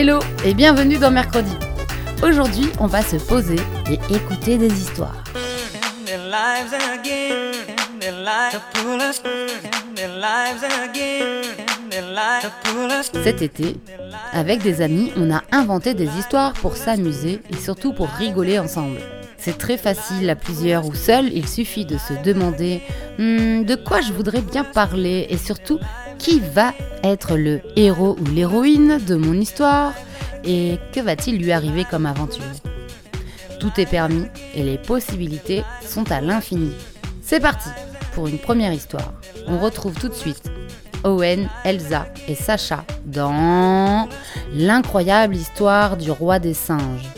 Hello et bienvenue dans Mercredi. Aujourd'hui, on va se poser et écouter des histoires. Cet été, avec des amis, on a inventé des histoires pour s'amuser et surtout pour rigoler ensemble. C'est très facile à plusieurs ou seul, il suffit de se demander Hmm, de quoi je voudrais bien parler et surtout qui va être le héros ou l'héroïne de mon histoire et que va-t-il lui arriver comme aventure? Tout est permis et les possibilités sont à l'infini. C'est parti pour une première histoire. On retrouve tout de suite Owen, Elsa et Sacha dans l'incroyable histoire du roi des singes.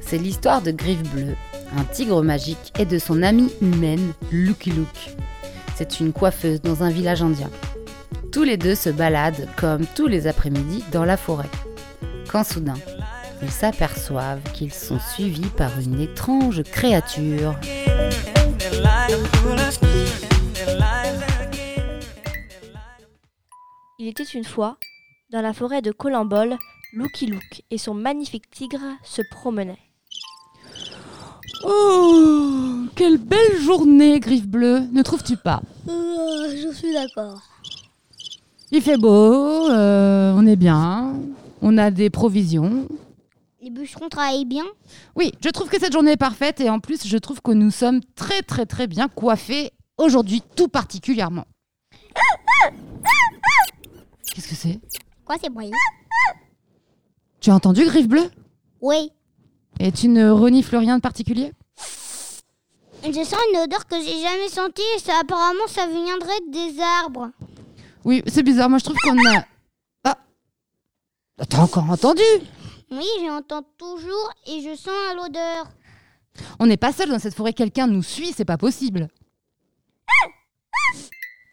C'est l'histoire de Griffe Bleu, un tigre magique et de son amie humaine, Lucky Luke. C'est une coiffeuse dans un village indien. Tous les deux se baladent, comme tous les après-midi, dans la forêt. Quand soudain, ils s'aperçoivent qu'ils sont suivis par une étrange créature. Il était une fois, dans la forêt de Colimbol, Lucky Luke et son magnifique tigre se promenaient. Oh, quelle belle journée, Griffe Bleu, ne trouves-tu pas? Je suis d'accord. Il fait beau, euh, on est bien, on a des provisions. Les bûcherons travaillent bien? Oui, je trouve que cette journée est parfaite et en plus, je trouve que nous sommes très très très bien coiffés aujourd'hui, tout particulièrement. Qu'est-ce que c'est? Quoi, c'est bruit? Tu as entendu, Griffe Bleu Oui. Et tu ne renifles rien de particulier? Je sens une odeur que j'ai jamais sentie et ça, apparemment, ça viendrait des arbres. Oui, c'est bizarre, moi je trouve qu'on a... Ah T'as encore entendu? Oui, j'entends toujours et je sens à l'odeur. On n'est pas seul dans cette forêt, quelqu'un nous suit, c'est pas possible.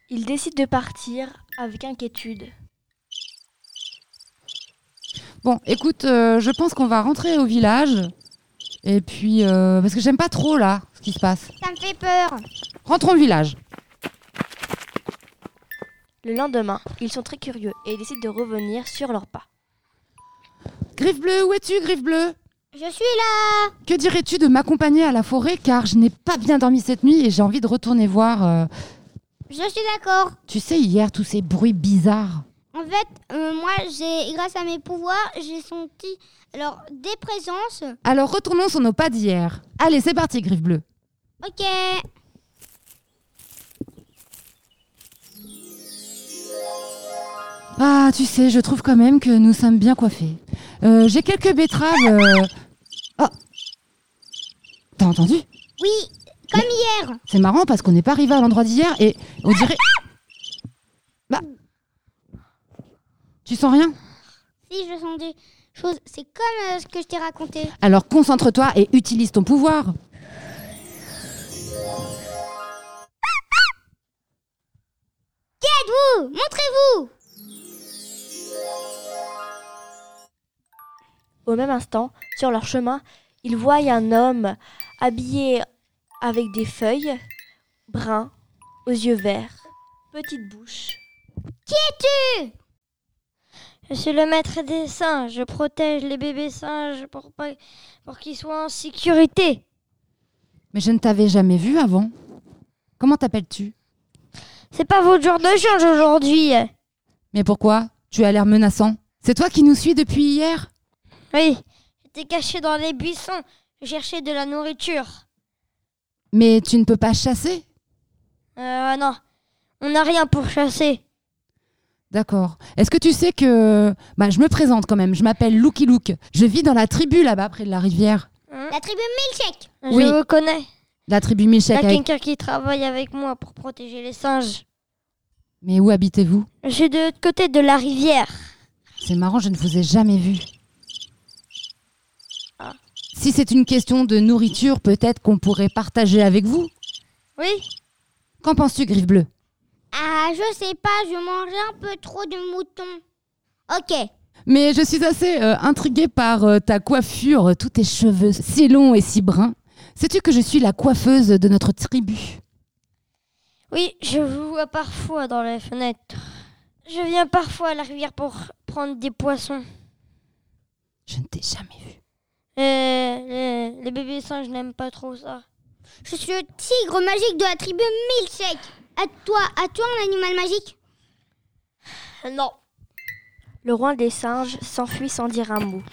Ils décident de partir avec inquiétude. Bon, écoute, euh, je pense qu'on va rentrer au village. Et puis, euh, parce que j'aime pas trop là, ce qui se passe. Ça me fait peur. Rentrons au village. Le lendemain, ils sont très curieux et décident de revenir sur leurs pas. Griffe bleue, où es-tu, Griffe bleue? Je suis là. Que dirais-tu de m'accompagner à la forêt? Car je n'ai pas bien dormi cette nuit et j'ai envie de retourner voir. euh, Je suis d'accord. tu sais, hier, tous ces bruits bizarres. En fait, euh, moi, j'ai, grâce à mes pouvoirs, j'ai senti alors des présences. Alors retournons sur nos pas d'hier. Allez, c'est parti, Griffe bleue. Ok. Ah, tu sais, je trouve quand même que nous sommes bien coiffés. Euh, j'ai quelques betteraves. euh, Oh T'as entendu? Oui, comme hier. C'est marrant parce qu'on n'est pas arrivé à l'endroit d'hier et on dirait. Bah. Tu sens rien? Si je sens des choses, c'est comme euh, ce que je t'ai raconté. Alors concentre-toi et utilise ton pouvoir. Qui êtes-vous? Montrez-vous. Au même instant, sur leur chemin, ils voient un homme habillé avec des feuilles, brun, aux yeux verts, petite bouche. Je suis le maître des singes. Je protège les bébés singes pour, pas- pour qu'ils soient en sécurité. Mais je ne t'avais jamais vu avant. Comment t'appelles-tu? C'est pas votre jour de change aujourd'hui. Mais pourquoi? Tu as l'air menaçant. C'est toi qui nous suis depuis hier? Oui, j'étais caché dans les buissons. Je cherchais de la nourriture. Mais tu ne peux pas chasser? Euh, non. On n'a rien pour chasser. D'accord. Est-ce que tu sais que... Bah, je me présente quand même. Je m'appelle Lucky Luke. Je vis dans la tribu là-bas, près de la rivière. La tribu. Oui. Je vous connais. La tribu Il y Milchek. a avec- quelqu'un qui travaille avec moi pour protéger les singes. Mais où habitez-vous? Je suis de l'autre côté de la rivière. C'est marrant, je ne vous ai jamais vu. Ah. Si c'est une question de nourriture, peut-être qu'on pourrait partager avec vous. Oui, Qu'en penses-tu, Griffe Bleue? Ah, je sais pas, je mangeais un peu trop de mouton. Ok. Mais je suis assez euh, intriguée par euh, ta coiffure, tous tes cheveux si longs et si bruns. Sais-tu que je suis la coiffeuse de notre tribu? Oui, je vous vois parfois dans les fenêtres. Je viens parfois à la rivière pour prendre des poissons. Je ne t'ai jamais vu. Euh, les, les bébés singes n'aiment pas trop ça. Je suis le tigre magique de la tribu Milkshake. À toi, à toi un animal magique? Non. Le roi des singes s'enfuit sans dire un mot.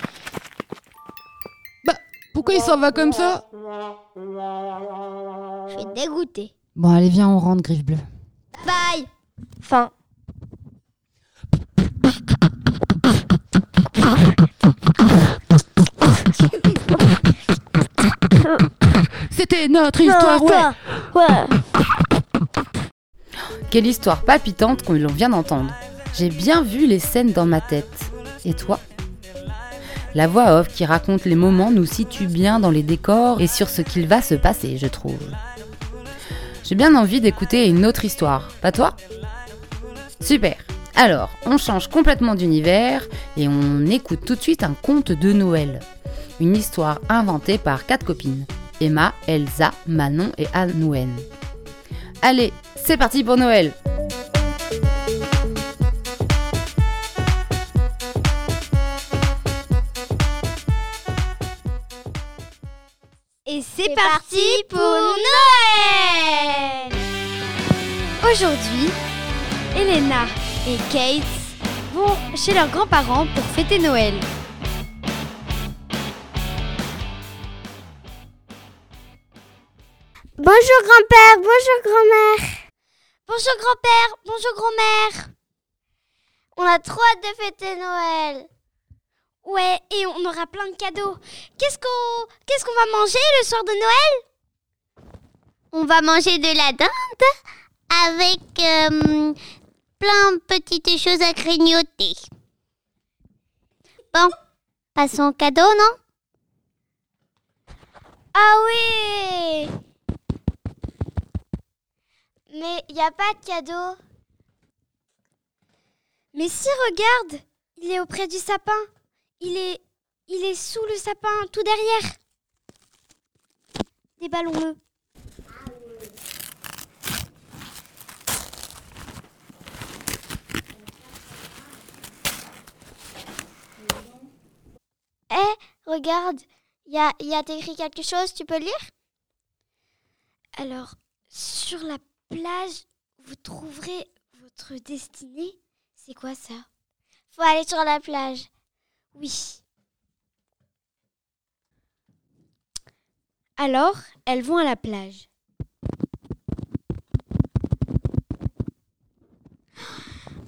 Pourquoi il s'en va comme ça? Je suis dégoûtée. Bon, allez, viens, on rentre, Griffe Bleue. Bye Fin. C'était notre histoire, ouais Ouais. Quelle histoire palpitante qu'on l'on vient d'entendre. J'ai bien vu les scènes dans ma tête. Et toi? La voix off qui raconte les moments nous situe bien dans les décors et sur ce qu'il va se passer, je trouve. J'ai bien envie d'écouter une autre histoire, pas toi? Super Alors, on change complètement d'univers et on écoute tout de suite un conte de Noël. Une histoire inventée par quatre copines. Emma, Elsa, Manon et Anouane. Allez, c'est parti pour Noël Et c'est parti pour Noël Aujourd'hui, Elena et Kate vont chez leurs grands-parents pour fêter Noël. Bonjour grand-père, bonjour grand-mère. Bonjour grand-père, bonjour grand-mère. On a trop hâte de fêter Noël. Ouais, et on aura plein de cadeaux. Qu'est-ce qu'on qu'est-ce va manger le soir de Noël? On va manger de la dinde avec euh, plein de petites choses à grignoter. Bon, passons au cadeau, non? Ah oui Mais il n'y a pas de cadeau. Mais si regarde, il est auprès du sapin. Il est il est sous le sapin tout derrière. Déballons-le. Eh, regarde, il y a écrit quelque chose, tu peux lire? Alors, sur la plage, vous trouverez votre destinée. C'est quoi ça? Faut aller sur la plage. Oui. Alors, elles vont à la plage.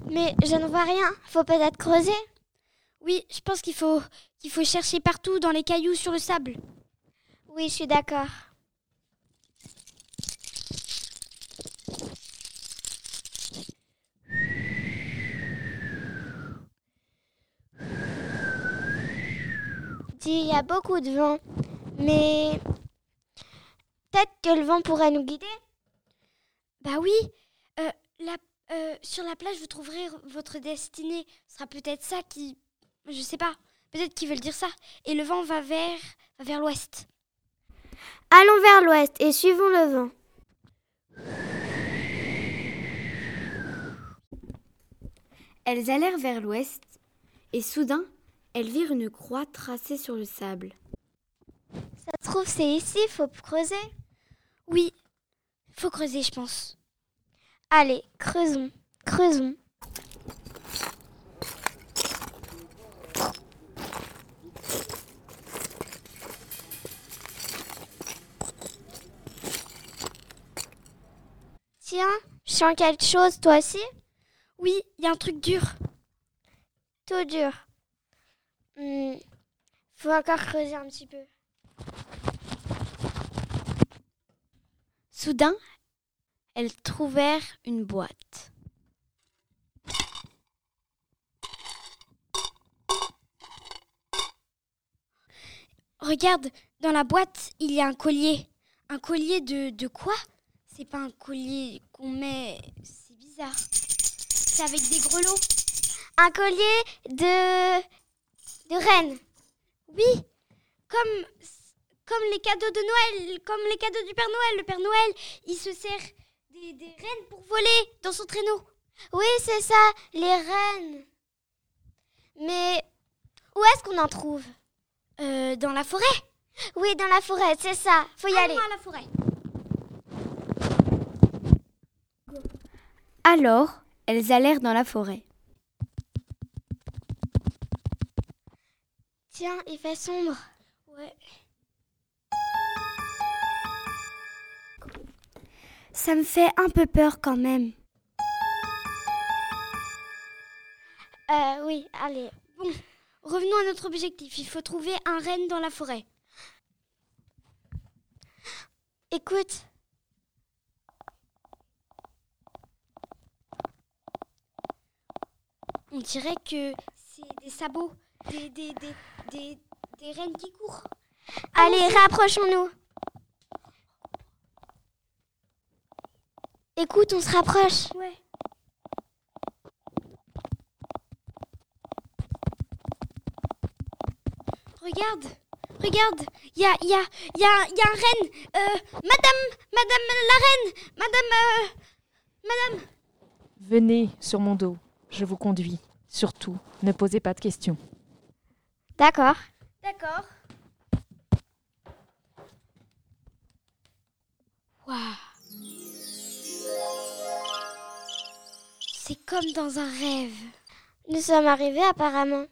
Mais je ne vois rien, faut peut-être creuser. Oui, je pense qu'il faut qu'il faut chercher partout dans les cailloux sur le sable. Oui, je suis d'accord. Il y a beaucoup de vent, mais peut-être que le vent pourrait nous guider. Bah oui. euh, euh, sur la plage, vous trouverez votre destinée. Ce sera peut-être ça qui, je sais pas. Peut-être qu'ils veulent dire ça. Et le vent va vers va vers l'ouest. Allons vers l'ouest et suivons le vent. Elles allèrent vers l'ouest, et soudain, elles virent une croix tracée sur le sable. Ça se trouve, c'est ici, faut creuser. Oui, faut creuser, je pense. Allez, creusons, creusons. Tiens, je sens quelque chose, toi aussi? Oui, il y a un truc dur. Tout dur. Il faut encore creuser un petit peu. Soudain, elles trouvèrent une boîte. Regarde, dans la boîte, il y a un collier. Un collier de, de quoi? C'est pas un collier qu'on met. C'est bizarre. C'est avec des grelots. Un collier de de reine. Oui, comme, comme les cadeaux de Noël, comme les cadeaux du Père Noël. Le Père Noël, il se sert des, des rennes pour voler dans son traîneau. Oui, c'est ça, les reines. Mais où est-ce qu'on en trouve? Euh, dans la forêt. Oui, dans la forêt, c'est ça. Faut y aller. Allons à la forêt. Alors, elles allèrent dans la forêt. Tiens, il fait sombre. Ouais. Ça me fait un peu peur quand même. Euh, oui, allez. Revenons à notre objectif. Il faut trouver un renne dans la forêt. Écoute, On dirait que c'est des sabots, des, des, des, des, des rennes qui courent. allez, rapprochons-nous. Écoute, on se rapproche. Ouais. Regarde, regarde, il y a, y, a, y, a, y a un renne. Euh, madame, madame la reine, madame, euh, madame. Venez sur mon dos, je vous conduis. Surtout, ne posez pas de questions. D'accord. D'accord. Waouh. C'est comme dans un rêve. Nous sommes arrivés apparemment.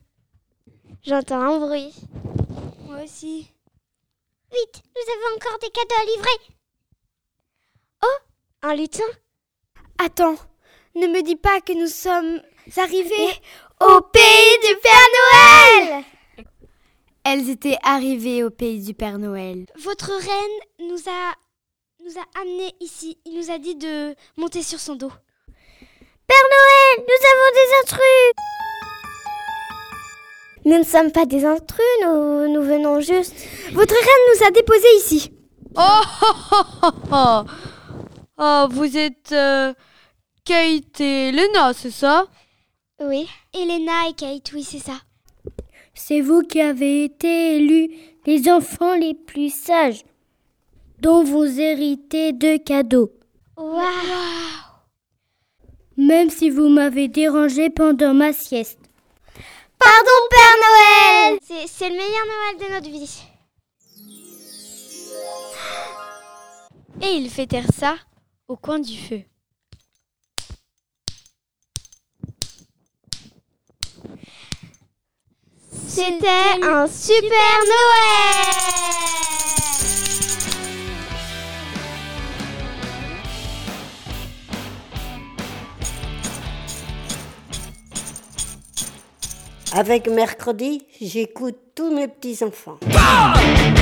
J'entends un bruit. Moi aussi. Vite, nous avons encore des cadeaux à livrer. Oh, un lutin. Attends, ne me dis pas que nous sommes arrivés. Au pays du Père Noël Elles étaient arrivées au pays du Père Noël. Votre reine nous a nous a amenés ici. Il nous a dit de monter sur son dos. Père Noël, nous avons des intrus. Nous ne sommes pas des intrus, nous, nous venons juste. Votre reine nous a déposés ici. Oh, oh, oh, oh, oh. Ah, vous êtes euh, Kate et Lena, c'est ça? Oui. Elena et Kate, oui, c'est ça. C'est vous qui avez été élus les enfants les plus sages, dont vous héritez de cadeaux. Waouh Même si vous m'avez dérangé pendant ma sieste. Pardon, Père Noël C'est le meilleur Noël de notre vie. Et ils fêtèrent ça au coin du feu. C'était un super Noël Avec mercredi, j'écoute tous mes petits-enfants. Come,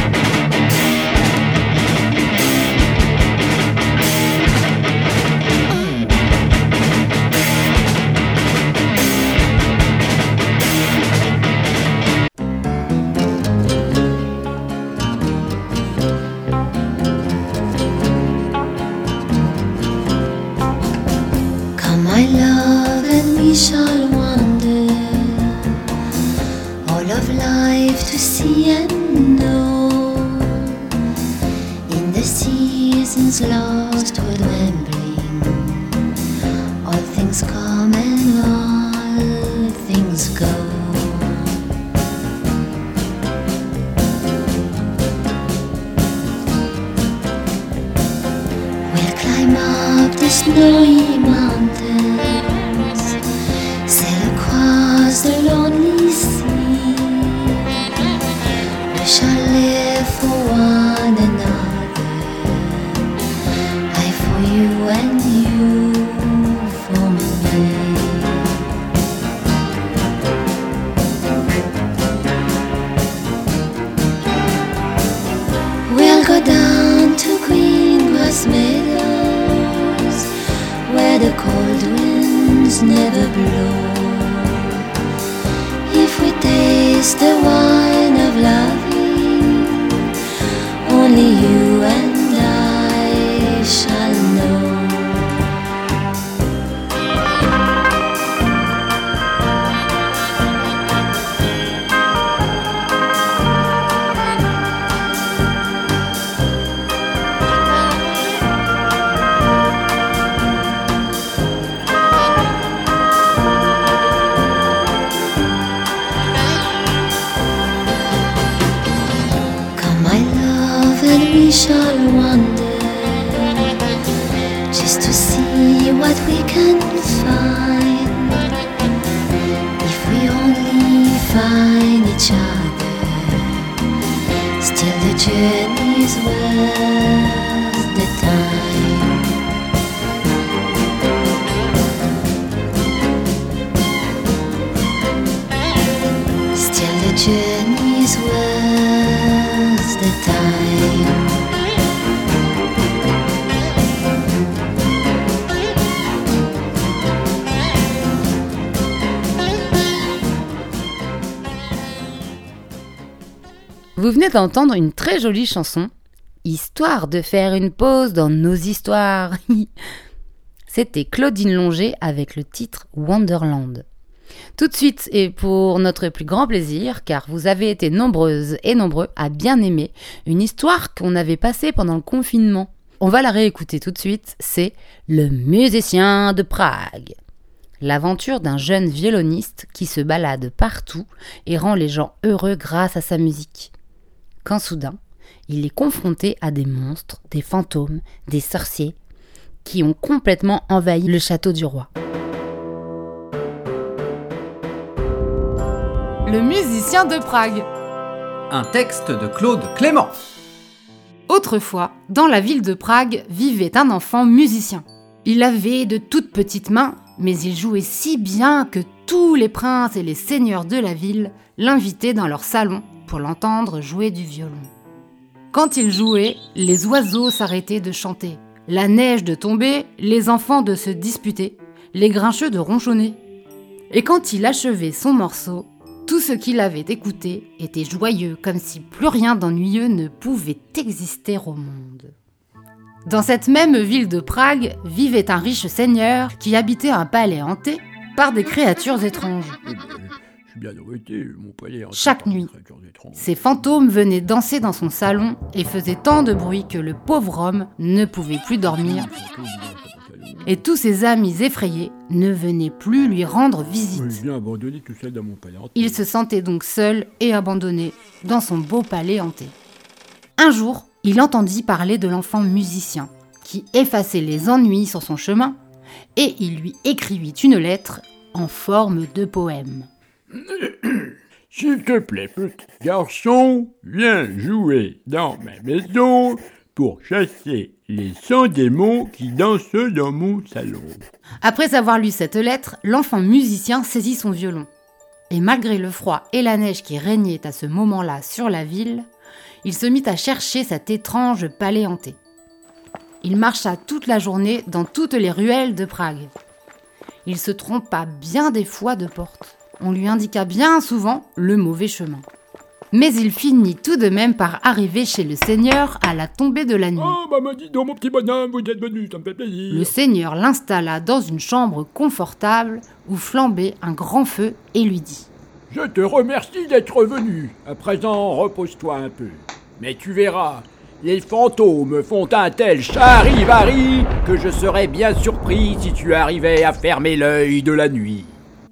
find each other, still the journey is worth the time. Vous venez d'entendre une très jolie chanson, histoire de faire une pause dans nos histoires. C'était Claudine Longer avec le titre Wonderland. Tout de suite, et pour notre plus grand plaisir, car vous avez été nombreuses et nombreux à bien aimer une histoire qu'on avait passée pendant le confinement. On va la réécouter tout de suite, c'est Le musicien de Prague. L'aventure d'un jeune violoniste qui se balade partout et rend les gens heureux grâce à sa musique. Quand soudain, il est confronté à des monstres, des fantômes, des sorciers, qui ont complètement envahi le château du roi. Le musicien de Prague. Un texte de Claude Clément. Autrefois, dans la ville de Prague, vivait un enfant musicien. Il avait de toutes petites mains, mais il jouait si bien que tous les princes et les seigneurs de la ville l'invitaient dans leur salon pour l'entendre jouer du violon. Quand il jouait, les oiseaux s'arrêtaient de chanter, la neige de tomber, les enfants de se disputer, les grincheux de ronchonner. Et quand il achevait son morceau, tout ce qu'il avait écouté était joyeux, comme si plus rien d'ennuyeux ne pouvait exister au monde. Dans cette même ville de Prague vivait un riche seigneur qui habitait un palais hanté par des créatures étranges. Chaque nuit, ces fantômes venaient danser dans son salon et faisaient tant de bruit que le pauvre homme ne pouvait plus dormir. Et tous ses amis effrayés ne venaient plus lui rendre visite. Il se sentait donc seul et abandonné dans son beau palais hanté. Un jour, il entendit parler de l'enfant musicien qui effaçait les ennuis sur son chemin et il lui écrivit une lettre en forme de poème. S'il te plaît, petit garçon, viens jouer dans ma maison pour chasser les 100 démons qui dansent dans mon salon. Après avoir lu cette lettre, l'enfant musicien saisit son violon. Et malgré le froid et la neige qui régnaient à ce moment-là sur la ville, il se mit à chercher cet étrange palais. Il marcha toute la journée dans toutes les ruelles de Prague. Il se trompa bien des fois de porte. On lui indiqua bien souvent le mauvais chemin. Mais il finit tout de même par arriver chez le seigneur à la tombée de la nuit. Oh, bah, me dis donc, mon petit bonhomme, vous êtes venu, ça me fait plaisir. Le seigneur l'installa dans une chambre confortable où flambait un grand feu et lui dit Je te remercie d'être venu. À présent, repose-toi un peu. Mais tu verras, les fantômes font un tel charivari que je serais bien surpris si tu arrivais à fermer l'œil de la nuit.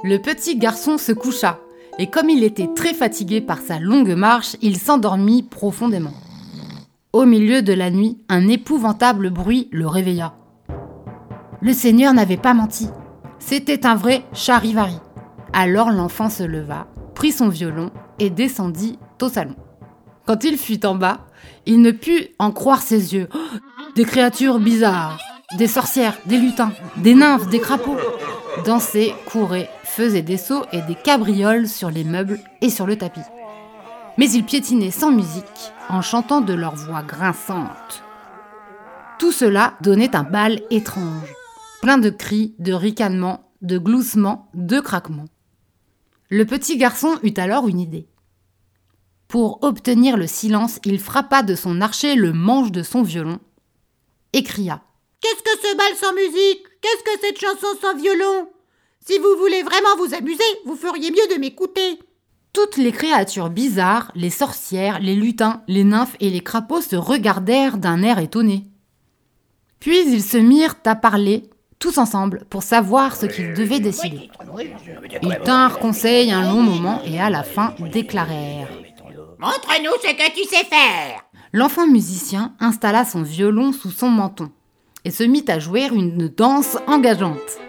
Le petit garçon se coucha, et comme il était très fatigué par sa longue marche, il s'endormit profondément. Au milieu de la nuit, un épouvantable bruit le réveilla. Le Seigneur n'avait pas menti. C'était un vrai charivari. Alors l'enfant se leva, prit son violon et descendit au salon. Quand il fut en bas, il ne put en croire ses yeux. Oh, des créatures bizarres, des sorcières, des lutins, des nymphes, des crapauds dansaient, couraient, faisaient des sauts et des cabrioles sur les meubles et sur le tapis. Mais ils piétinaient sans musique, en chantant de leur voix grinçante. Tout cela donnait un bal étrange, plein de cris, de ricanements, de gloussements, de craquements. Le petit garçon eut alors une idée. Pour obtenir le silence, il frappa de son archet le manche de son violon et cria Qu'est-ce que ce bal sans musique? Qu'est-ce que cette chanson sans violon? Si vous voulez vraiment vous amuser, vous feriez mieux de m'écouter. Toutes les créatures bizarres, les sorcières, les lutins, les nymphes et les crapauds se regardèrent d'un air étonné. Puis ils se mirent à parler, tous ensemble, pour savoir ce qu'ils devaient décider. Ils tinrent conseil un long moment et à la fin déclarèrent Montre-nous ce que tu sais faire. L'enfant musicien installa son violon sous son menton. Et se mit à jouer une danse engageante.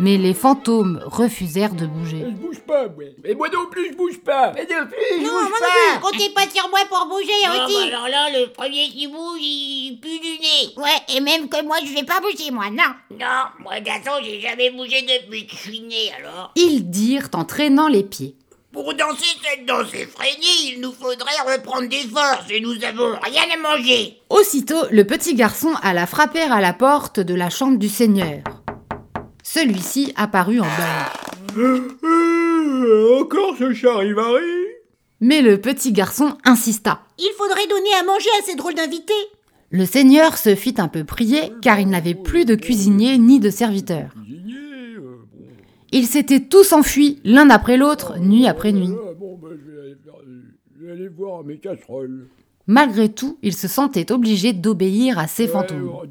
Mais les fantômes refusèrent de bouger. Je bouge pas, moi. Et moi non plus, je bouge pas. Mais non plus, je Non, bouge moi pas. non plus. Comptez pas sur moi pour bouger aussi. bah alors là, le premier qui bouge, il pue du nez. Ouais, et même que moi, je vais pas bouger, moi, non. Non, moi, garçon, j'ai jamais bougé depuis que je suis né, alors. Ils dirent en traînant les pieds. Pour danser cette danse effrénée, il nous faudrait reprendre des forces et nous avons rien à manger. Aussitôt, le petit garçon alla frapper à la porte de la chambre du seigneur. Celui-ci apparut en bas. Euh, encore ce charivari? Mais le petit garçon insista. Il faudrait donner à manger à ces drôles d'invités. Le seigneur se fit un peu prier car il n'avait plus de cuisinier ni de serviteur. Ils s'étaient tous enfuis l'un après l'autre, nuit après nuit. Malgré tout, il se sentait obligé d'obéir à ses fantômes. Mouvements,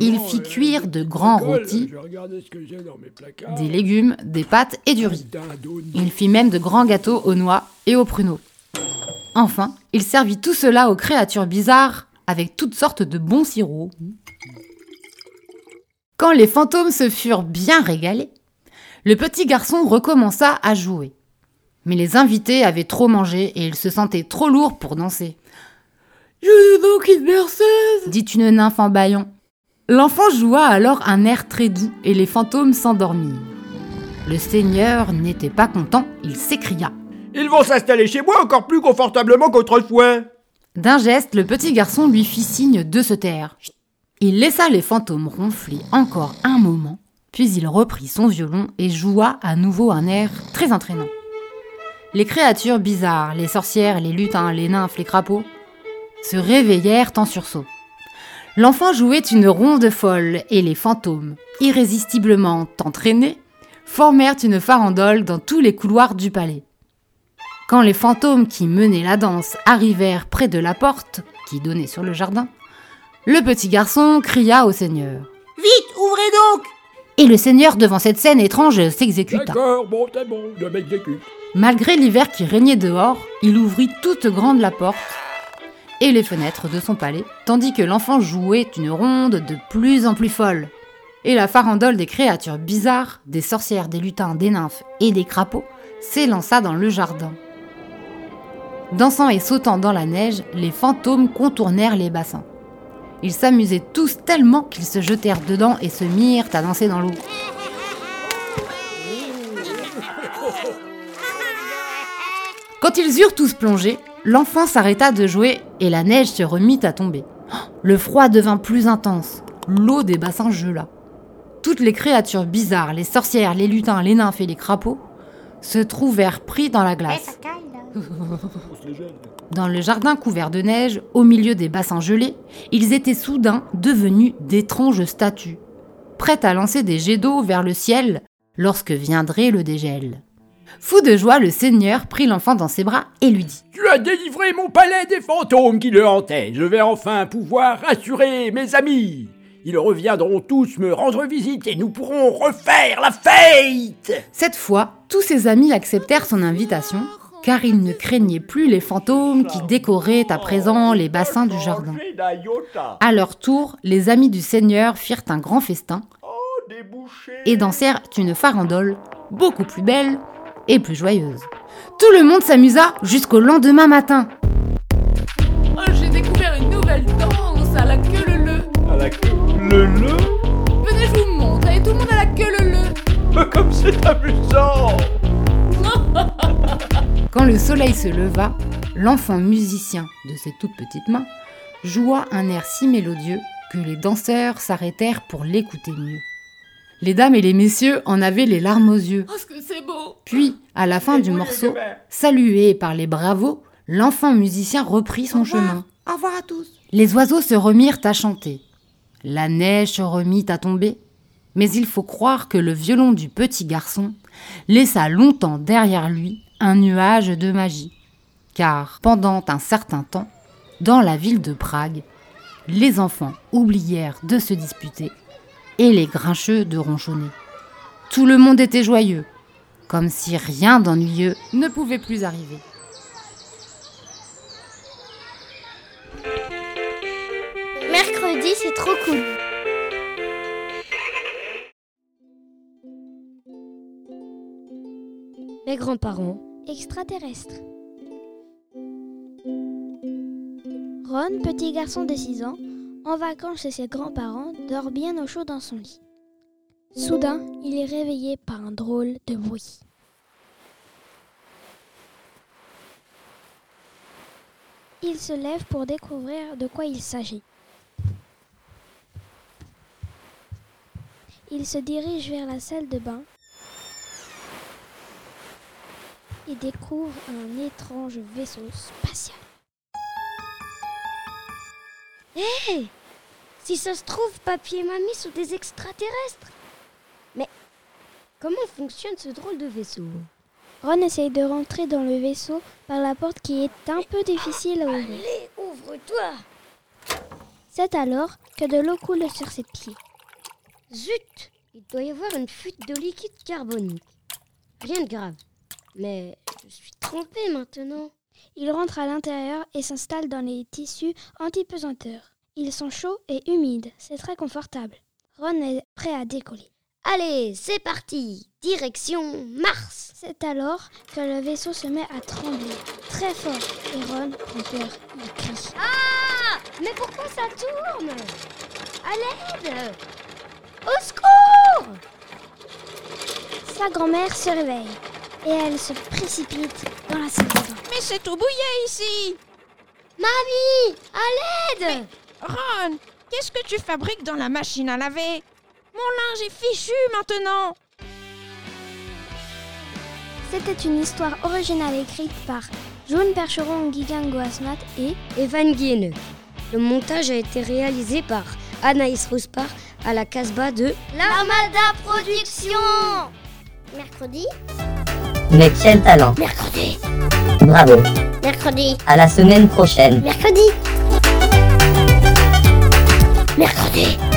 Il fit euh, cuire de grands rôtis, des légumes, des pâtes et du riz. Il fit même de grands gâteaux aux noix et aux pruneaux. Enfin, il servit tout cela aux créatures bizarres avec toutes sortes de bons sirops. Quand les fantômes se furent bien régalés, le petit garçon recommença à jouer. Mais les invités avaient trop mangé et ils se sentaient trop lourds pour danser. Je donc une berceuse, dit une nymphe en bâillant. L'enfant joua alors un air très doux et les fantômes s'endormirent. Le seigneur n'était pas content, il s'écria. Ils vont s'installer chez moi encore plus confortablement qu'autrefois. D'un geste, le petit garçon lui fit signe de se taire. Il laissa les fantômes ronfler encore un moment, puis il reprit son violon et joua à nouveau un air très entraînant. Les créatures bizarres, les sorcières, les lutins, les nymphes, les crapauds, se réveillèrent en sursaut. L'enfant jouait une ronde folle et les fantômes, irrésistiblement entraînés, formèrent une farandole dans tous les couloirs du palais. Quand les fantômes qui menaient la danse arrivèrent près de la porte qui donnait sur le jardin, le petit garçon cria au seigneur. Vite, ouvrez donc Et le seigneur, devant cette scène étrange, s'exécuta. Bon, bon. Malgré l'hiver qui régnait dehors, il ouvrit toute grande la porte et les fenêtres de son palais, tandis que l'enfant jouait une ronde de plus en plus folle. Et la farandole des créatures bizarres, des sorcières, des lutins, des nymphes et des crapauds, s'élança dans le jardin. Dansant et sautant dans la neige, les fantômes contournèrent les bassins. Ils s'amusaient tous tellement qu'ils se jetèrent dedans et se mirent à danser dans l'eau. Quand ils eurent tous plongé, l'enfant s'arrêta de jouer et la neige se remit à tomber. Le froid devint plus intense, l'eau des bassins gela. Toutes les créatures bizarres, les sorcières, les lutins, les nymphes et les crapauds, se trouvèrent pris dans la glace. Dans le jardin couvert de neige, au milieu des bassins gelés, ils étaient soudain devenus d'étranges statues, prêtes à lancer des jets d'eau vers le ciel lorsque viendrait le dégel. Fou de joie, le seigneur prit l'enfant dans ses bras et lui dit Tu as délivré mon palais des fantômes qui le hantaient. Je vais enfin pouvoir rassurer mes amis. Ils reviendront tous me rendre visite et nous pourrons refaire la fête. Cette fois, tous ses amis acceptèrent son invitation, car ils ne craignaient plus les fantômes qui décoraient à présent les bassins du jardin. À leur tour, les amis du seigneur firent un grand festin et dansèrent une farandole beaucoup plus belle et plus joyeuse. Tout le monde s'amusa jusqu'au lendemain matin. Oh, j'ai découvert une nouvelle danse à la queue le le. À la queue le le Venez, je vous montre. Allez, tout le monde à la queue le le. Comme c'est amusant Quand le soleil se leva, l'enfant musicien de ses toutes petites mains joua un air si mélodieux que les danseurs s'arrêtèrent pour l'écouter mieux. Les dames et les messieurs en avaient les larmes aux yeux. Oh, ce que c'est beau. Puis, à la fin du morceau, salué par les bravos, l'enfant musicien reprit son chemin. Au revoir à tous. Les oiseaux se remirent à chanter. La neige se remit à tomber. Mais il faut croire que le violon du petit garçon laissa longtemps derrière lui un nuage de magie. Car pendant un certain temps, dans la ville de Prague, les enfants oublièrent de se disputer et les grincheux de ronchonner. Tout le monde était joyeux, comme si rien d'ennuyeux ne pouvait plus arriver. Mercredi, c'est trop cool. Mes grands-parents Extraterrestre. Ron, petit garçon de 6 ans, en vacances chez ses grands-parents, dort bien au chaud dans son lit. Soudain, il est réveillé par un drôle de bruit. Il se lève pour découvrir de quoi il s'agit. Il se dirige vers la salle de bain et découvre un étrange vaisseau spatial. Hé Si ça se trouve, papy et mamie sont des extraterrestres. Mais comment fonctionne ce drôle de vaisseau? Ron essaye de rentrer dans le vaisseau par la porte qui est un peu difficile à ouvrir. Allez, ouvre-toi C'est alors que de l'eau coule sur ses pieds. Zut Il doit y avoir une fuite de liquide carbonique. Rien de grave. Mais je suis trempé maintenant. Il rentre à l'intérieur et s'installe dans les tissus anti-pesanteur. Ils sont chauds et humides, c'est très confortable. Ron est prêt à décoller. Allez, c'est parti Direction Mars C'est alors que le vaisseau se met à trembler très fort et Ron prend peur. Il crie. Ah Mais pourquoi ça tourne? À l'aide Au secours Sa grand-mère se réveille et elle se précipite dans la salle de bain. Mais c'est tout bouillé ici. Mamie À l'aide. Ron, qu'est-ce que tu fabriques dans la machine à laver? Mon linge est fichu maintenant. C'était une histoire originale écrite par Jaune Percheron Guigango Asmat et Evan Guienne. Le montage a été réalisé par Anaïs Rospar à la Casbah de L'Armada Production. Mercredi Mais quel talent. Mercredi. Bravo. Mercredi. À la semaine prochaine. Mercredi. Mercredi